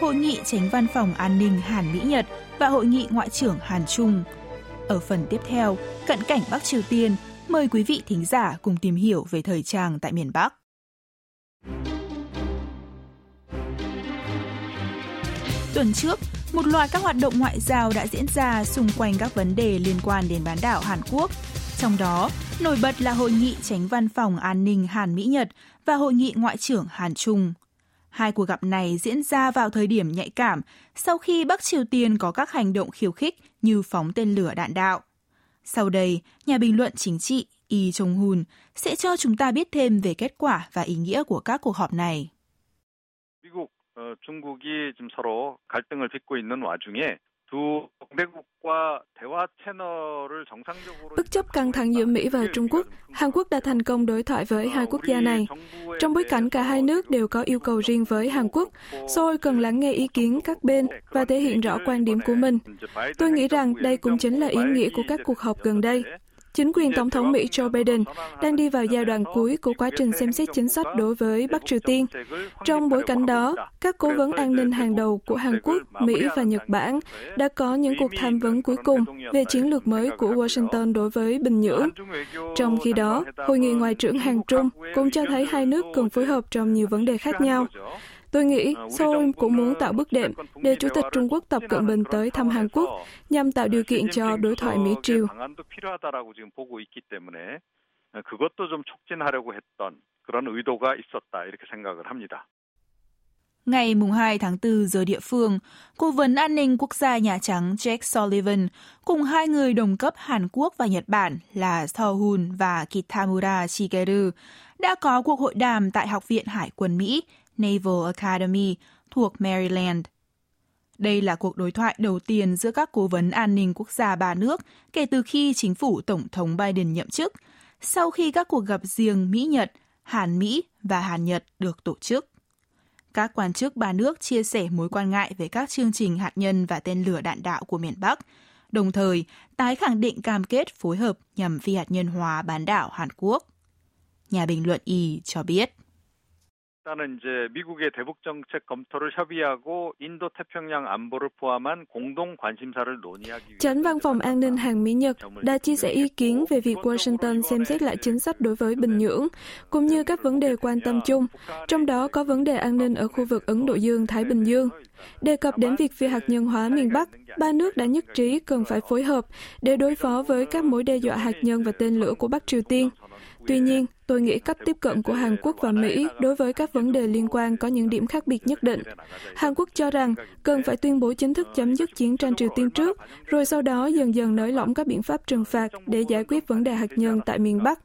Hội nghị tránh văn phòng an ninh Hàn Mỹ-Nhật và Hội nghị Ngoại trưởng Hàn Trung. Ở phần tiếp theo, cận cảnh Bắc Triều Tiên, mời quý vị thính giả cùng tìm hiểu về thời trang tại miền Bắc. Tuần trước, một loạt các hoạt động ngoại giao đã diễn ra xung quanh các vấn đề liên quan đến bán đảo Hàn Quốc. Trong đó, nổi bật là hội nghị tránh văn phòng an ninh Hàn Mỹ-Nhật và hội nghị ngoại trưởng Hàn Trung. Hai cuộc gặp này diễn ra vào thời điểm nhạy cảm sau khi Bắc Triều Tiên có các hành động khiêu khích như phóng tên lửa đạn đạo. Sau đây, nhà bình luận chính trị Yi Jong-hun sẽ cho chúng ta biết thêm về kết quả và ý nghĩa của các cuộc họp này. 미국, 어, 중국이 지금 서로 갈등을 빚고 있는 와중에 두 동맹국과 대화 채널을 정상적으로 Bất chấp căng thẳng giữa Mỹ và Trung Quốc, Hàn Quốc đã thành công đối thoại với hai quốc gia này. Trong bối cảnh cả hai nước đều có yêu cầu riêng với Hàn Quốc, Seoul cần lắng nghe ý kiến các bên và thể hiện rõ quan điểm của mình. Tôi nghĩ rằng đây cũng chính là ý nghĩa của các cuộc họp gần đây. Chính quyền Tổng thống Mỹ Joe Biden đang đi vào giai đoạn cuối của quá trình xem xét chính sách đối với Bắc Triều Tiên. Trong bối cảnh đó, các cố vấn an ninh hàng đầu của Hàn Quốc, Mỹ và Nhật Bản đã có những cuộc tham vấn cuối cùng về chiến lược mới của Washington đối với Bình Nhưỡng. Trong khi đó, Hội nghị Ngoại trưởng Hàn Trung cũng cho thấy hai nước cần phối hợp trong nhiều vấn đề khác nhau. Tôi nghĩ Seoul cũng muốn tạo bước đệm để Chủ tịch Trung Quốc Tập Cận Bình tới thăm Hàn Quốc nhằm tạo điều kiện cho đối thoại Mỹ-Triều. Ngày 2 tháng 4 giờ địa phương, Cố vấn an ninh quốc gia Nhà Trắng Jack Sullivan cùng hai người đồng cấp Hàn Quốc và Nhật Bản là Seo Hun và Kitamura Shigeru đã có cuộc hội đàm tại Học viện Hải quân Mỹ Naval Academy thuộc Maryland. Đây là cuộc đối thoại đầu tiên giữa các cố vấn an ninh quốc gia ba nước kể từ khi chính phủ Tổng thống Biden nhậm chức, sau khi các cuộc gặp riêng Mỹ-Nhật, Hàn-Mỹ và Hàn-Nhật được tổ chức. Các quan chức ba nước chia sẻ mối quan ngại về các chương trình hạt nhân và tên lửa đạn đạo của miền Bắc, đồng thời tái khẳng định cam kết phối hợp nhằm phi hạt nhân hóa bán đảo Hàn Quốc. Nhà bình luận Y cho biết. 일단은 이제 미국의 대북 정책 검토를 협의하고 인도 태평양 안보를 포함한 공동 관심사를 논의하기 위해 Chánh văn phòng an ninh Hàn Mỹ Nhật đã chia sẻ ý kiến về việc Washington xem xét lại chính sách đối với Bình Nhưỡng, cũng như các vấn đề quan tâm chung, trong đó có vấn đề an ninh ở khu vực Ấn Độ Dương-Thái Bình Dương. Đề cập đến việc phi hạt nhân hóa miền Bắc, ba nước đã nhất trí cần phải phối hợp để đối phó với các mối đe dọa hạt nhân và tên lửa của Bắc Triều Tiên. Tuy nhiên, tôi nghĩ cách tiếp cận của Hàn Quốc và Mỹ đối với các vấn đề liên quan có những điểm khác biệt nhất định. Hàn Quốc cho rằng cần phải tuyên bố chính thức chấm dứt chiến tranh Triều Tiên trước, rồi sau đó dần dần nới lỏng các biện pháp trừng phạt để giải quyết vấn đề hạt nhân tại miền Bắc.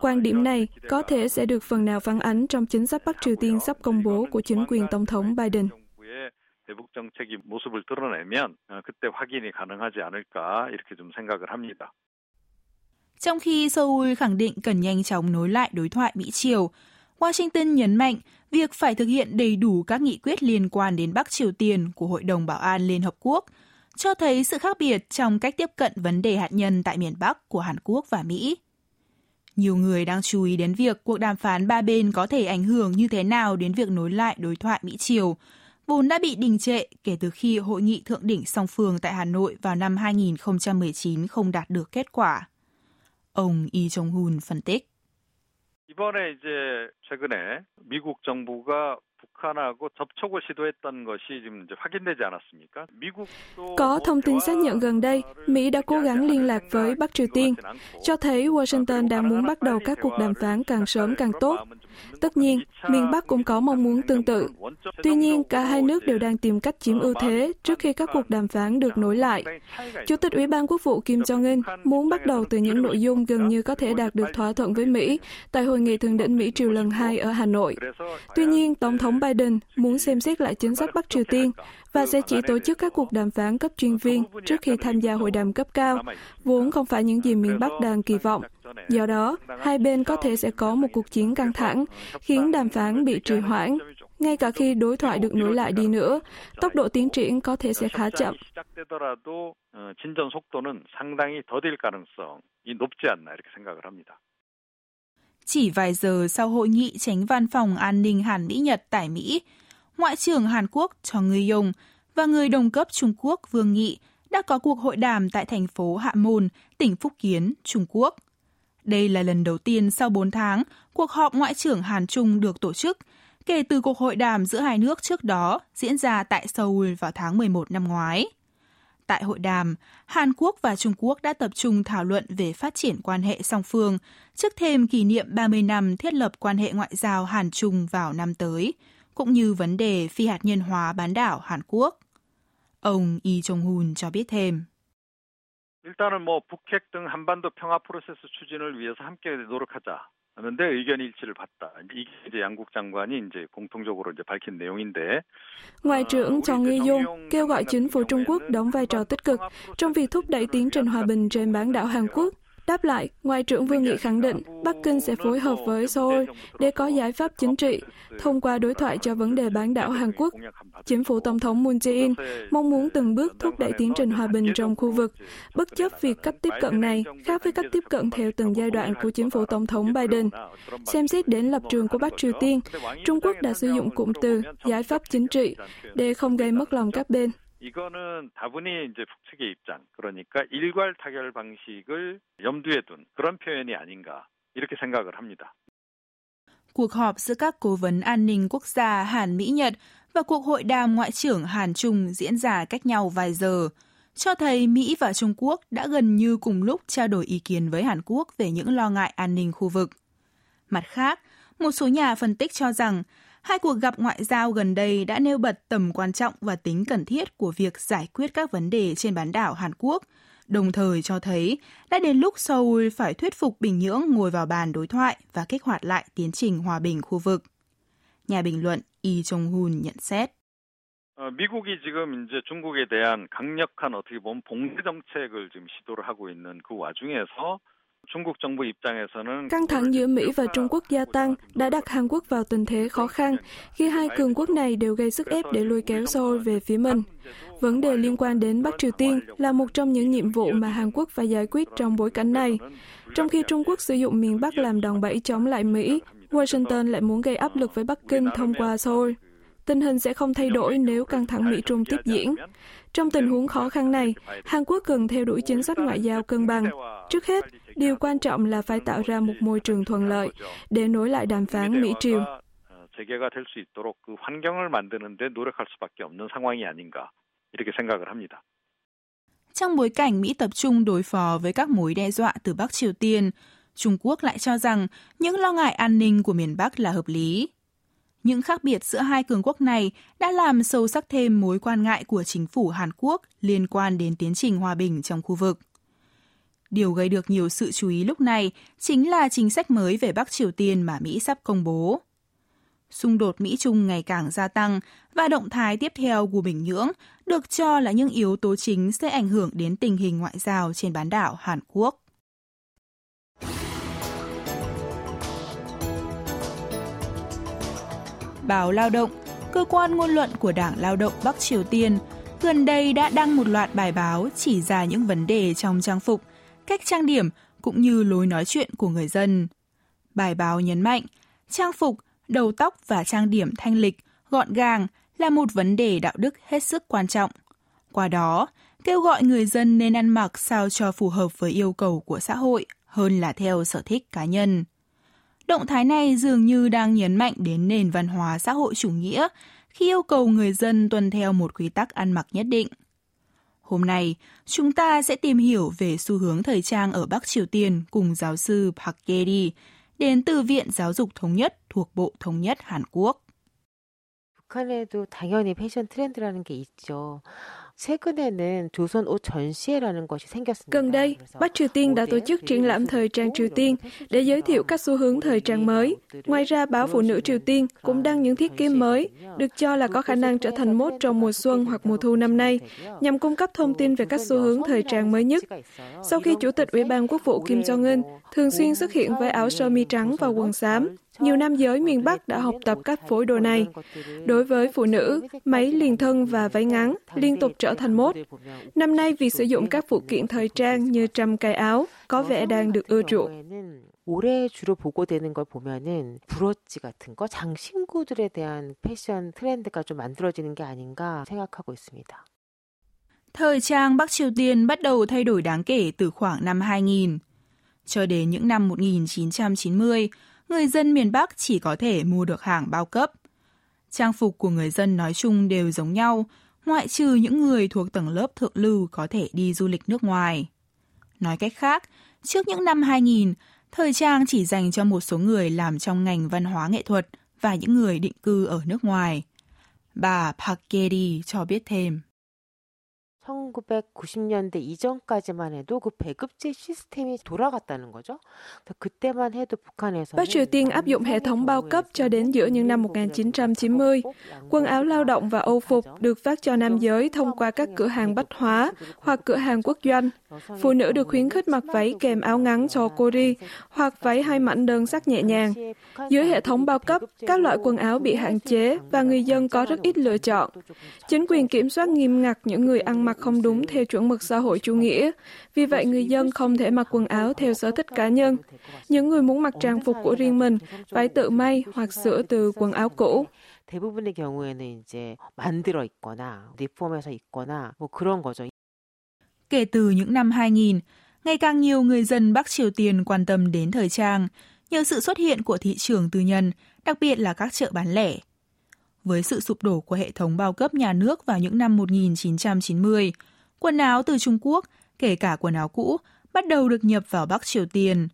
Quan điểm này có thể sẽ được phần nào phản ánh trong chính sách Bắc Triều Tiên sắp công bố của chính quyền Tổng thống Biden. 대북 정책이 모습을 드러내면 그때 확인이 가능하지 않을까 이렇게 좀 생각을 합니다. Trong khi Seoul khẳng định cần nhanh chóng nối lại đối thoại Mỹ-Triều, Washington nhấn mạnh việc phải thực hiện đầy đủ các nghị quyết liên quan đến Bắc Triều Tiên của Hội đồng Bảo an Liên Hợp Quốc, cho thấy sự khác biệt trong cách tiếp cận vấn đề hạt nhân tại miền Bắc của Hàn Quốc và Mỹ. Nhiều người đang chú ý đến việc cuộc đàm phán ba bên có thể ảnh hưởng như thế nào đến việc nối lại đối thoại Mỹ-Triều, vốn đã bị đình trệ kể từ khi hội nghị thượng đỉnh song phương tại Hà Nội vào năm 2019 không đạt được kết quả. Ông Lee Jong-hun phân tích. 이번에 이제 최근에 미국 정부가 북한하고 접촉을 시도했던 것이 지금 이제 확인되지 않았습니까? 미국도 Có thông tin xác nhận gần đây, Mỹ đã cố gắng liên lạc với Bắc Triều Tiên, cho thấy Washington đang muốn bắt đầu các cuộc đàm phán càng sớm càng tốt. Tất nhiên, miền Bắc cũng có mong muốn tương tự. Tuy nhiên, cả hai nước đều đang tìm cách chiếm ưu thế trước khi các cuộc đàm phán được nối lại. Chủ tịch Ủy ban Quốc vụ Kim Jong-un muốn bắt đầu từ những nội dung gần như có thể đạt được thỏa thuận với Mỹ tại Hội nghị Thượng đỉnh Mỹ Triều lần 2 ở Hà Nội. Tuy nhiên, Tổng thống Biden muốn xem xét lại chính sách Bắc Triều Tiên và sẽ chỉ tổ chức các cuộc đàm phán cấp chuyên viên trước khi tham gia hội đàm cấp cao, vốn không phải những gì miền Bắc đang kỳ vọng. Do đó, hai bên có thể sẽ có một cuộc chiến căng thẳng, khiến đàm phán bị trì hoãn. Ngay cả khi đối thoại được nối lại đi nữa, tốc độ tiến triển có thể sẽ khá chậm. Chỉ vài giờ sau hội nghị tránh văn phòng an ninh Hàn Mỹ-Nhật tại Mỹ, Ngoại trưởng Hàn Quốc Cho Người Yong và người đồng cấp Trung Quốc Vương Nghị đã có cuộc hội đàm tại thành phố Hạ Môn, tỉnh Phúc Kiến, Trung Quốc. Đây là lần đầu tiên sau 4 tháng, cuộc họp Ngoại trưởng Hàn Trung được tổ chức, kể từ cuộc hội đàm giữa hai nước trước đó diễn ra tại Seoul vào tháng 11 năm ngoái. Tại hội đàm, Hàn Quốc và Trung Quốc đã tập trung thảo luận về phát triển quan hệ song phương, trước thêm kỷ niệm 30 năm thiết lập quan hệ ngoại giao Hàn Trung vào năm tới, cũng như vấn đề phi hạt nhân hóa bán đảo Hàn Quốc. Ông Yi Jong-hun cho biết thêm. 일단은 뭐 북핵 등 한반도 평화 프로세스 추진을 위해서 함께 노력하자. 하는데 의견 일치를 봤다. 이게 이제 양국 장관이 이제 공통적으로 이제 밝힌 내용인데. Ngoại trưởng Chong Ye-yong kêu gọi chính phủ Trung Quốc đóng vai trò tích cực trong việc thúc đẩy tiến trình hòa bình trên bán đảo Hàn Quốc Đáp lại, Ngoại trưởng Vương Nghị khẳng định Bắc Kinh sẽ phối hợp với Seoul để có giải pháp chính trị thông qua đối thoại cho vấn đề bán đảo Hàn Quốc. Chính phủ Tổng thống Moon Jae-in mong muốn từng bước thúc đẩy tiến trình hòa bình trong khu vực, bất chấp việc cách tiếp cận này khác với cách tiếp cận theo từng giai đoạn của chính phủ Tổng thống Biden. Xem xét đến lập trường của Bắc Triều Tiên, Trung Quốc đã sử dụng cụm từ giải pháp chính trị để không gây mất lòng các bên. 이거는 다분히 이제 북측의 입장, 그러니까 일괄 타결 방식을 염두에 둔 그런 표현이 아닌가 이렇게 생각을 합니다. Cuộc họp giữa các cố vấn an ninh quốc gia Hàn Mỹ-Nhật và cuộc hội đàm ngoại trưởng Hàn Trung diễn ra cách nhau vài giờ, cho thấy Mỹ và Trung Quốc đã gần như cùng lúc trao đổi ý kiến với Hàn Quốc về những lo ngại an ninh khu vực. Mặt khác, một số nhà phân tích cho rằng Hai cuộc gặp ngoại giao gần đây đã nêu bật tầm quan trọng và tính cần thiết của việc giải quyết các vấn đề trên bán đảo Hàn Quốc, đồng thời cho thấy đã đến lúc Seoul phải thuyết phục Bình Nhưỡng ngồi vào bàn đối thoại và kích hoạt lại tiến trình hòa bình khu vực. Nhà bình luận Lee Jong-hun nhận xét. 미국이 지금 이제 중국에 대한 강력한 어떻게 보면 봉쇄 정책을 지금 시도를 하고 있는 그 와중에서 Căng thẳng giữa Mỹ và Trung Quốc gia tăng đã đặt Hàn Quốc vào tình thế khó khăn khi hai cường quốc này đều gây sức ép để lôi kéo Seoul về phía mình. Vấn đề liên quan đến Bắc Triều Tiên là một trong những nhiệm vụ mà Hàn Quốc phải giải quyết trong bối cảnh này. Trong khi Trung Quốc sử dụng miền Bắc làm đòn bẩy chống lại Mỹ, Washington lại muốn gây áp lực với Bắc Kinh thông qua Seoul. Tình hình sẽ không thay đổi nếu căng thẳng Mỹ-Trung tiếp diễn. Trong tình huống khó khăn này, Hàn Quốc cần theo đuổi chính sách ngoại giao cân bằng. Trước hết, Điều quan trọng là phải tạo ra một môi trường thuận lợi để nối lại đàm phán Mỹ-Triều. 재개가 될 수 있도록 그 환경을 만드는데 노력할 수밖에 없는 상황이 아닌가 이렇게 생각을 합니다. Trong bối cảnh Mỹ tập trung đối phó với các mối đe dọa từ Bắc Triều Tiên, Trung Quốc lại cho rằng những lo ngại an ninh của miền Bắc là hợp lý. Những khác biệt giữa hai cường quốc này đã làm sâu sắc thêm mối quan ngại của chính phủ Hàn Quốc liên quan đến tiến trình hòa bình trong khu vực. Điều gây được nhiều sự chú ý lúc này chính là chính sách mới về Bắc Triều Tiên mà Mỹ sắp công bố. Xung đột Mỹ-Trung ngày càng gia tăng và động thái tiếp theo của Bình Nhưỡng được cho là những yếu tố chính sẽ ảnh hưởng đến tình hình ngoại giao trên bán đảo Hàn Quốc. Báo Lao động, cơ quan ngôn luận của Đảng Lao động Bắc Triều Tiên, gần đây đã đăng một loạt bài báo chỉ ra những vấn đề trong trang phục – cách trang điểm cũng như lối nói chuyện của người dân. Bài báo nhấn mạnh, trang phục, đầu tóc và trang điểm thanh lịch, gọn gàng là một vấn đề đạo đức hết sức quan trọng. Qua đó, kêu gọi người dân nên ăn mặc sao cho phù hợp với yêu cầu của xã hội hơn là theo sở thích cá nhân. Động thái này dường như đang nhấn mạnh đến nền văn hóa xã hội chủ nghĩa khi yêu cầu người dân tuân theo một quy tắc ăn mặc nhất định. Hôm nay, chúng ta sẽ tìm hiểu về xu hướng thời trang ở Bắc Triều Tiên cùng giáo sư Park Gedi, đến từ Viện Giáo dục Thống nhất thuộc Bộ Thống nhất Hàn Quốc. 북한에도 당연히 패션 트렌드라는 게 있죠. Gần đây, Bắc Triều Tiên đã tổ chức triển lãm thời trang Triều Tiên để giới thiệu các xu hướng thời trang mới. Ngoài ra, báo Phụ nữ Triều Tiên cũng đăng những thiết kế mới được cho là có khả năng trở thành mốt trong mùa xuân hoặc mùa thu năm nay, nhằm cung cấp thông tin về các xu hướng thời trang mới nhất. Sau khi Chủ tịch Ủy ban Quốc vụ Kim Jong-un thường xuyên xuất hiện với áo sơ mi trắng và quần xám, nhiều nam giới miền Bắc đã học tập các phối đồ này. Đối với phụ nữ, máy liền thân và váy ngắn liên tục trở thành mốt. Năm nay, việc sử dụng các phụ kiện thời trang như trăm cái áo có vẻ đang được ưa chuộng. 올해 주로 보고되는 걸 보면은 브로치 같은 거 장신구들에 대한 패션 트렌드가 좀 만들어지는 게 아닌가 생각하고 있습니다. Thời trang Bắc Triều Tiên bắt đầu thay đổi đáng kể từ khoảng năm 2000. Cho đến những năm 1990, người dân miền Bắc chỉ có thể mua được hàng bao cấp. Trang phục của người dân nói chung đều giống nhau, ngoại trừ những người thuộc tầng lớp thượng lưu có thể đi du lịch nước ngoài. Nói cách khác, trước những năm 2000, thời trang chỉ dành cho một số người làm trong ngành văn hóa nghệ thuật và những người định cư ở nước ngoài. Bà Park cho biết thêm. 1990년대 이전까지만 해도 그 배급제 시스템이 돌아갔다는 거죠. 그때만 해도 북한에서 Bắc Triều Tiên áp dụng hệ thống bao cấp cho đến giữa những năm 1990. Quần áo lao động và âu phục được phát cho nam giới thông qua các cửa hàng bách hóa hoặc cửa hàng quốc doanh. Phụ nữ được khuyến khích mặc váy kèm áo ngắn cho kori hoặc váy hai mảnh đơn sắc nhẹ nhàng. Dưới hệ thống bao cấp, các loại quần áo bị hạn chế và người dân có rất ít lựa chọn. Chính quyền kiểm soát nghiêm ngặt những người ăn mặc không đúng theo chuẩn mực xã hội chủ nghĩa. Vì vậy, người dân không thể mặc quần áo theo sở thích cá nhân. Những người muốn mặc trang phục của riêng mình phải tự may hoặc sửa từ quần áo cũ. 대부분의 경우에는 이제 만들어 있거나 리폼해서 입거나 뭐 그런 거죠. Kể từ những năm 2000, ngày càng nhiều người dân Bắc Triều Tiên quan tâm đến thời trang nhờ sự xuất hiện của thị trường tư nhân, đặc biệt là các chợ bán lẻ. Với sự sụp đổ của hệ thống bao cấp nhà nước vào những năm 1990, quần áo từ Trung Quốc, kể cả quần áo cũ, bắt đầu được nhập vào Bắc Triều Tiên.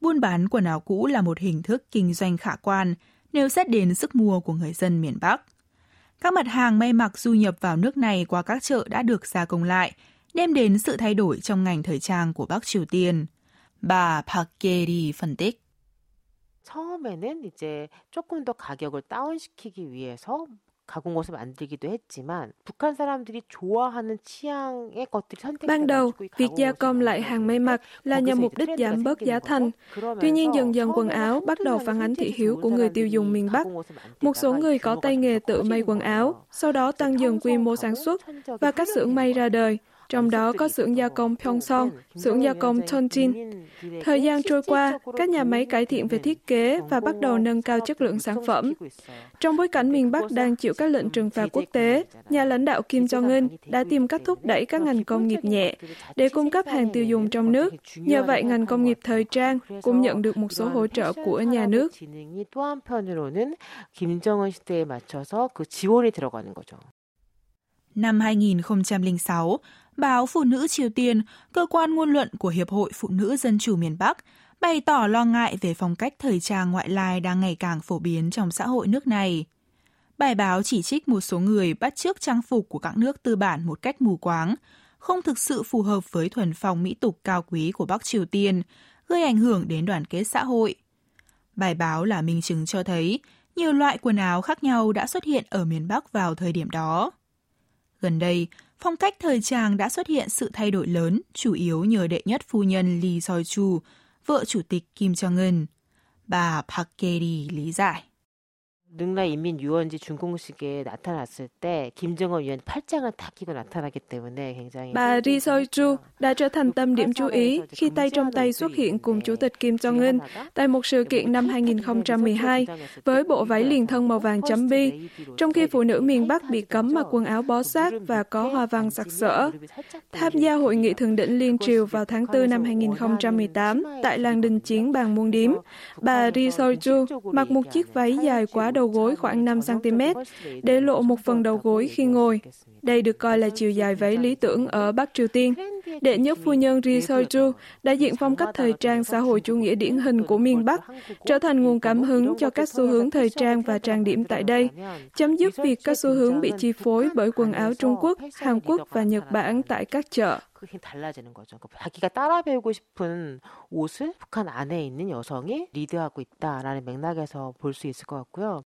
Buôn bán quần áo cũ là một hình thức kinh doanh khả quan nếu xét đến sức mua của người dân miền Bắc. Các mặt hàng may mặc du nhập vào nước này qua các chợ đã được gia công lại, đem đến sự thay đổi trong ngành thời trang của Bắc Triều Tiên. Bà Park Geri phân tích. 처음에는 이제 조금 더 가격을 다운시키기 위해서 가공 옷을 만들기도 했지만 북한 사람들이 좋아하는 취향의 것들이 선택 Ban đầu, việc gia công lại hàng may mặc là nhằm mục đích giảm bớt giá thành. Tuy nhiên dần dần quần áo bắt đầu phản ánh thị hiếu của người tiêu dùng miền Bắc. Một số người có tay nghề tự may quần áo, sau đó tăng dần quy mô sản xuất và các xưởng may ra đời trong đó có xưởng gia công Pyeongseong, xưởng gia công Tonjin. Thời gian trôi qua, các nhà máy cải thiện về thiết kế và bắt đầu nâng cao chất lượng sản phẩm. Trong bối cảnh miền Bắc đang chịu các lệnh trừng phạt quốc tế, nhà lãnh đạo Kim Jong-un đã tìm cách thúc đẩy các ngành công nghiệp nhẹ để cung cấp hàng tiêu dùng trong nước. Nhờ vậy, ngành công nghiệp thời trang cũng nhận được một số hỗ trợ của nhà nước. Năm 2006, báo Phụ nữ Triều Tiên, cơ quan ngôn luận của Hiệp hội Phụ nữ Dân chủ miền Bắc, bày tỏ lo ngại về phong cách thời trang ngoại lai đang ngày càng phổ biến trong xã hội nước này. Bài báo chỉ trích một số người bắt chước trang phục của các nước tư bản một cách mù quáng, không thực sự phù hợp với thuần phong mỹ tục cao quý của Bắc Triều Tiên, gây ảnh hưởng đến đoàn kết xã hội. Bài báo là minh chứng cho thấy nhiều loại quần áo khác nhau đã xuất hiện ở miền Bắc vào thời điểm đó. Gần đây, phong cách thời trang đã xuất hiện sự thay đổi lớn, chủ yếu nhờ đệ nhất phu nhân Lee Soi-chu, vợ chủ tịch Kim Jong-un. Bà Park Gery lý giải. 능라인민유언지 준공식에 나타났을 때 김정은 위원 팔짱을 다 끼고 나타나기 때문에 굉장히 Bà Ri Soi-chu đã trở thành tâm điểm chú ý khi tay trong tay xuất hiện cùng Chủ tịch Kim Jong-un tại một sự kiện năm 2012 với bộ váy liền thân màu vàng chấm bi, trong khi phụ nữ miền Bắc bị cấm mặc quần áo bó sát và có hoa văn sặc sỡ. Tham gia hội nghị thượng đỉnh liên triều vào tháng 4 năm 2018 tại làng đình chiến bàn muôn điếm, bà Ri Soi-chu mặc một chiếc váy dài quá đầu gối khoảng 5 cm để lộ một phần đầu gối khi ngồi. Đây được coi là chiều dài váy lý tưởng ở Bắc Triều Tiên. Đệ nhất phu nhân Ri Seo-ju, đại diện phong cách thời trang xã hội chủ nghĩa điển hình của miền Bắc, trở thành nguồn cảm hứng cho các xu hướng thời trang và trang điểm tại đây, chấm dứt việc các xu hướng bị chi phối bởi quần áo Trung Quốc, Hàn Quốc và Nhật Bản tại các chợ. 그게 달라지는 거죠. 자기가 따라 배우고 싶은 옷을 북한 안에 있는 여성이 리드하고 있다라는 맥락에서 볼 수 있을 것 같고요.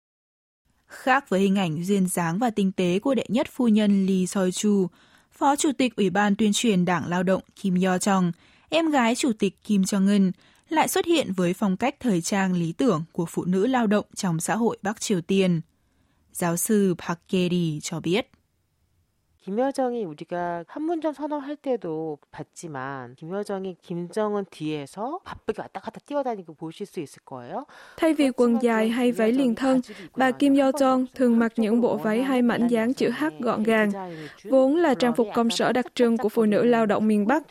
Khác với hình ảnh duyên dáng và tinh tế của đệ nhất phu nhân Lee Soi-chu, Phó Chủ tịch Ủy ban tuyên truyền Đảng Lao động Kim Yo Chong, em gái Chủ tịch Kim Jong-un, lại xuất hiện với phong cách thời trang lý tưởng của phụ nữ lao động trong xã hội Bắc Triều Tiên. Giáo sư Park Geri cho biết. 김여정이 우리가 판문점 선언할 때도 봤지만 김여정이 김정은 뒤에서 바쁘게 왔다 갔다 뛰어다니고 보실 수 있을 거예요. Thay vì quần dài hay váy liền thân, bà Kim Yo Jong thường mặc những bộ váy hay mảnh dáng chữ H gọn gàng, vốn là trang phục công sở đặc trưng của phụ nữ lao động miền Bắc.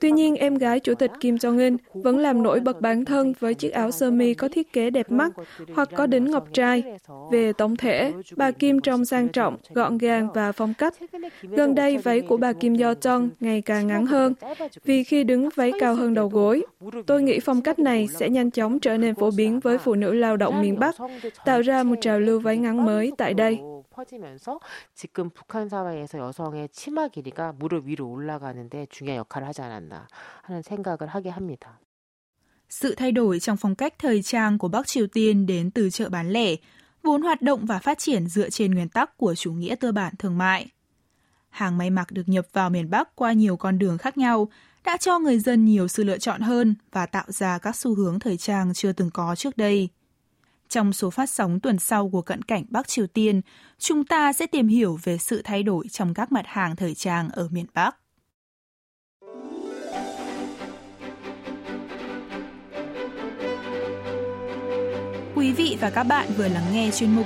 Tuy nhiên, em gái chủ tịch Kim Jong Un vẫn làm nổi bật bản thân với chiếc áo sơ mi có thiết kế đẹp mắt hoặc có đính ngọc trai. Về tổng thể, bà Kim trông sang trọng, gọn gàng và phong cách. Gần đây, váy của bà Kim Yo Jong ngày càng ngắn hơn, vì khi đứng váy cao hơn đầu gối. Tôi nghĩ phong cách này sẽ nhanh chóng trở nên phổ biến với phụ nữ lao động miền Bắc, tạo ra một trào lưu váy ngắn mới tại đây. 퍼지면서 지금 북한 사회에서 여성의 치마 길이가 무릎 위로 올라가는데 중요한 역할을 하지 않았나 하는 생각을 하게 합니다. Sự thay đổi trong phong cách thời trang của Bắc Triều Tiên đến từ chợ bán lẻ, vốn hoạt động và phát triển dựa trên nguyên tắc của chủ nghĩa tư bản thương mại. Hàng may mặc được nhập vào miền Bắc qua nhiều con đường khác nhau đã cho người dân nhiều sự lựa chọn hơn và tạo ra các xu hướng thời trang chưa từng có trước đây. Trong số phát sóng tuần sau của Cận cảnh Bắc Triều Tiên, chúng ta sẽ tìm hiểu về sự thay đổi trong các mặt hàng thời trang ở miền Bắc. Quý vị và các bạn vừa lắng nghe chuyên mục